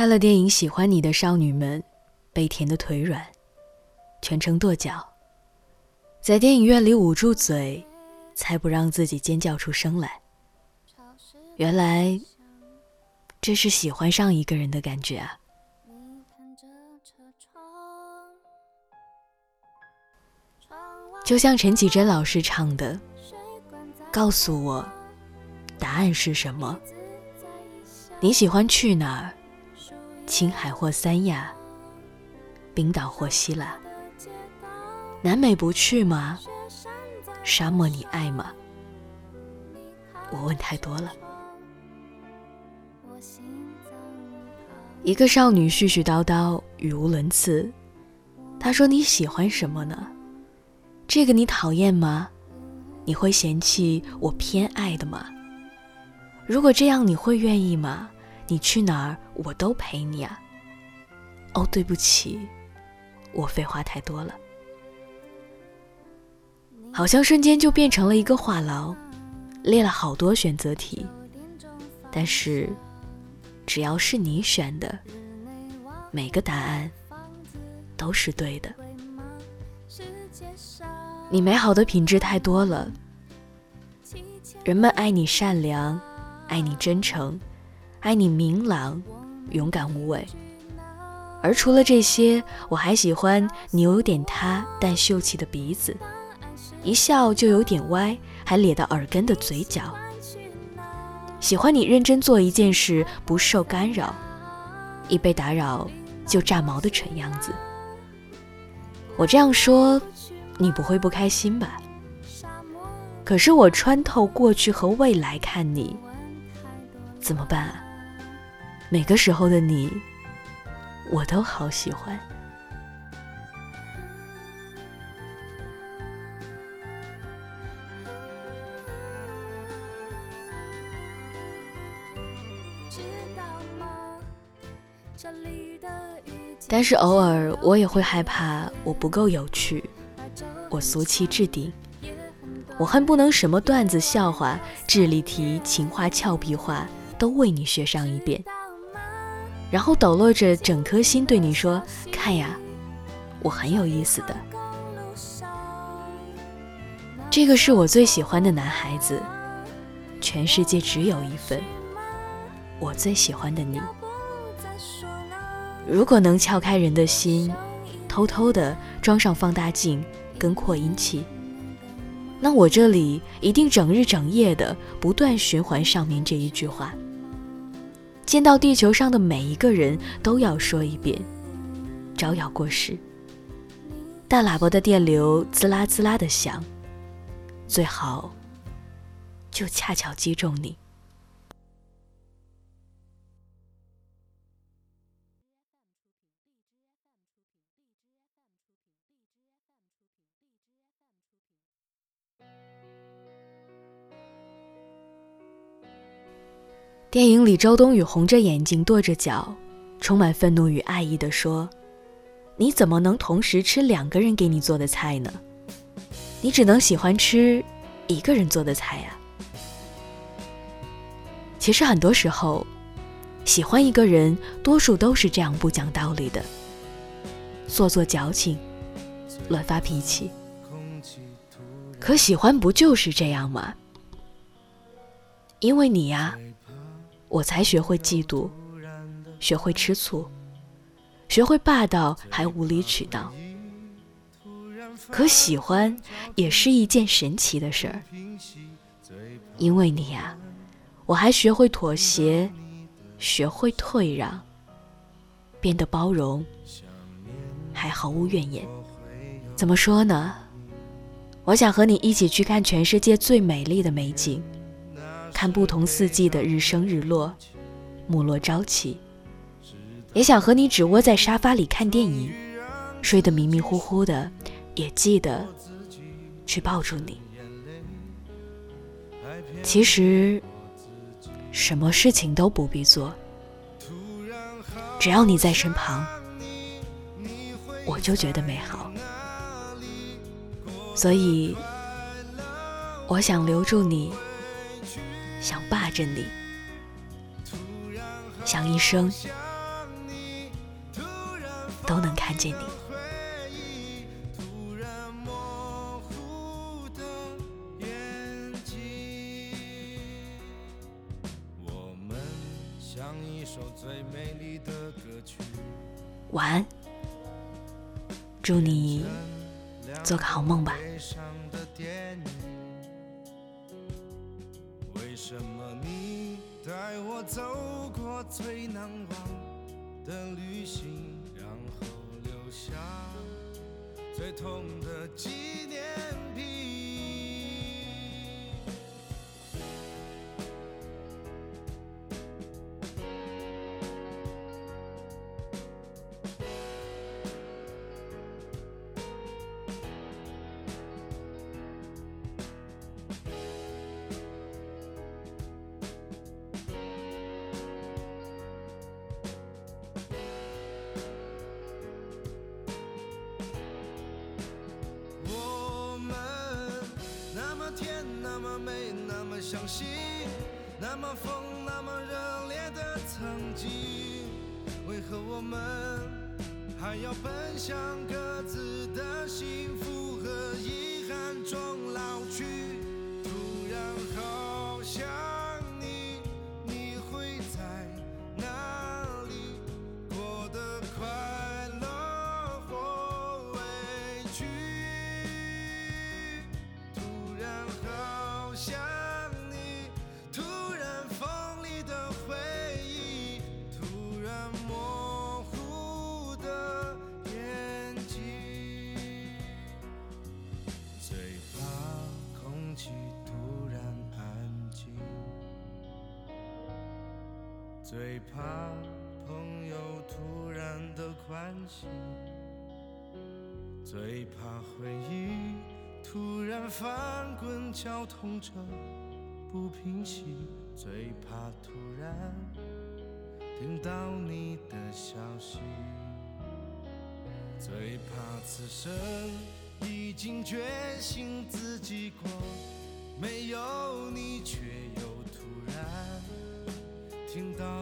看了电影《喜欢你》的少女们，被甜的腿软，全程跺脚，在电影院里捂住嘴，才不让自己尖叫出声来。原来，这是喜欢上一个人的感觉啊！就像陈绮贞老师唱的：“告诉我，答案是什么？你喜欢去哪儿？青海或三亚，冰岛或希腊，南美不去吗？沙漠你爱吗？我问太多了。”一个少女絮絮叨叨，语无伦次。她说：“你喜欢什么呢？这个你讨厌吗？你会嫌弃我偏爱的吗？如果这样，你会愿意吗？你去哪儿，我都陪你啊。”哦，对不起，我废话太多了。好像瞬间就变成了一个话痨，列了好多选择题，但是。只要是你选的，每个答案都是对的。你美好的品质太多了，人们爱你善良，爱你真诚，爱你明朗、勇敢无畏。而除了这些，我还喜欢你有点塌但秀气的鼻子，一笑就有点歪还咧到耳根的嘴角。喜欢你认真做一件事不受干扰，一被打扰就炸毛的蠢样子。我这样说，你不会不开心吧？可是我穿透过去和未来看你，怎么办啊？每个时候的你，我都好喜欢。但是偶尔我也会害怕我不够有趣，我俗气至顶，我恨不能什么段子、笑话、智力题、情话、俏皮话都为你学上一遍，然后抖落着整颗心对你说：“看呀，我很有意思的。”这个是我最喜欢的男孩子，全世界只有一份，我最喜欢的你。如果能撬开人的心，偷偷的装上放大镜跟扩音器，那我这里一定整日整夜的不断循环上面这一句话。见到地球上的每一个人都要说一遍，招摇过市。大喇叭的电流滋啦滋啦的响，最好就恰巧击中你。电影里，周冬雨红着眼睛，跺着脚，充满愤怒与爱意地说：“你怎么能同时吃两个人给你做的菜呢？你只能喜欢吃一个人做的菜呀。”其实很多时候，喜欢一个人，多数都是这样不讲道理的，做作矫情，乱发脾气。可喜欢不就是这样吗？因为你呀。我才学会嫉妒，学会吃醋，学会霸道还无理取闹。可喜欢也是一件神奇的事儿，因为你呀，我还学会妥协，学会退让，变得包容，还毫无怨言。怎么说呢？我想和你一起去看全世界最美丽的美景。看不同四季的日升日落，暮落朝起，也想和你只窝在沙发里看电影，睡得迷迷糊糊的，也记得去抱住你。其实，什么事情都不必做，只要你在身旁，我就觉得美好。所以，我想留住你。想霸着你，想一生都能看见你。晚安，祝你做个好梦吧。什么你带我走过最难忘的旅行，然后留下最痛的纪念？没那么相信那么疯、那么热烈的曾经，为何我们还要奔向各自的幸福和遗憾中老去？突然好最怕朋友突然的关心，最怕回忆突然翻滚绞痛着不平息，最怕突然听到你的消息，最怕此生已经决心自己过，没有你却又突然听到。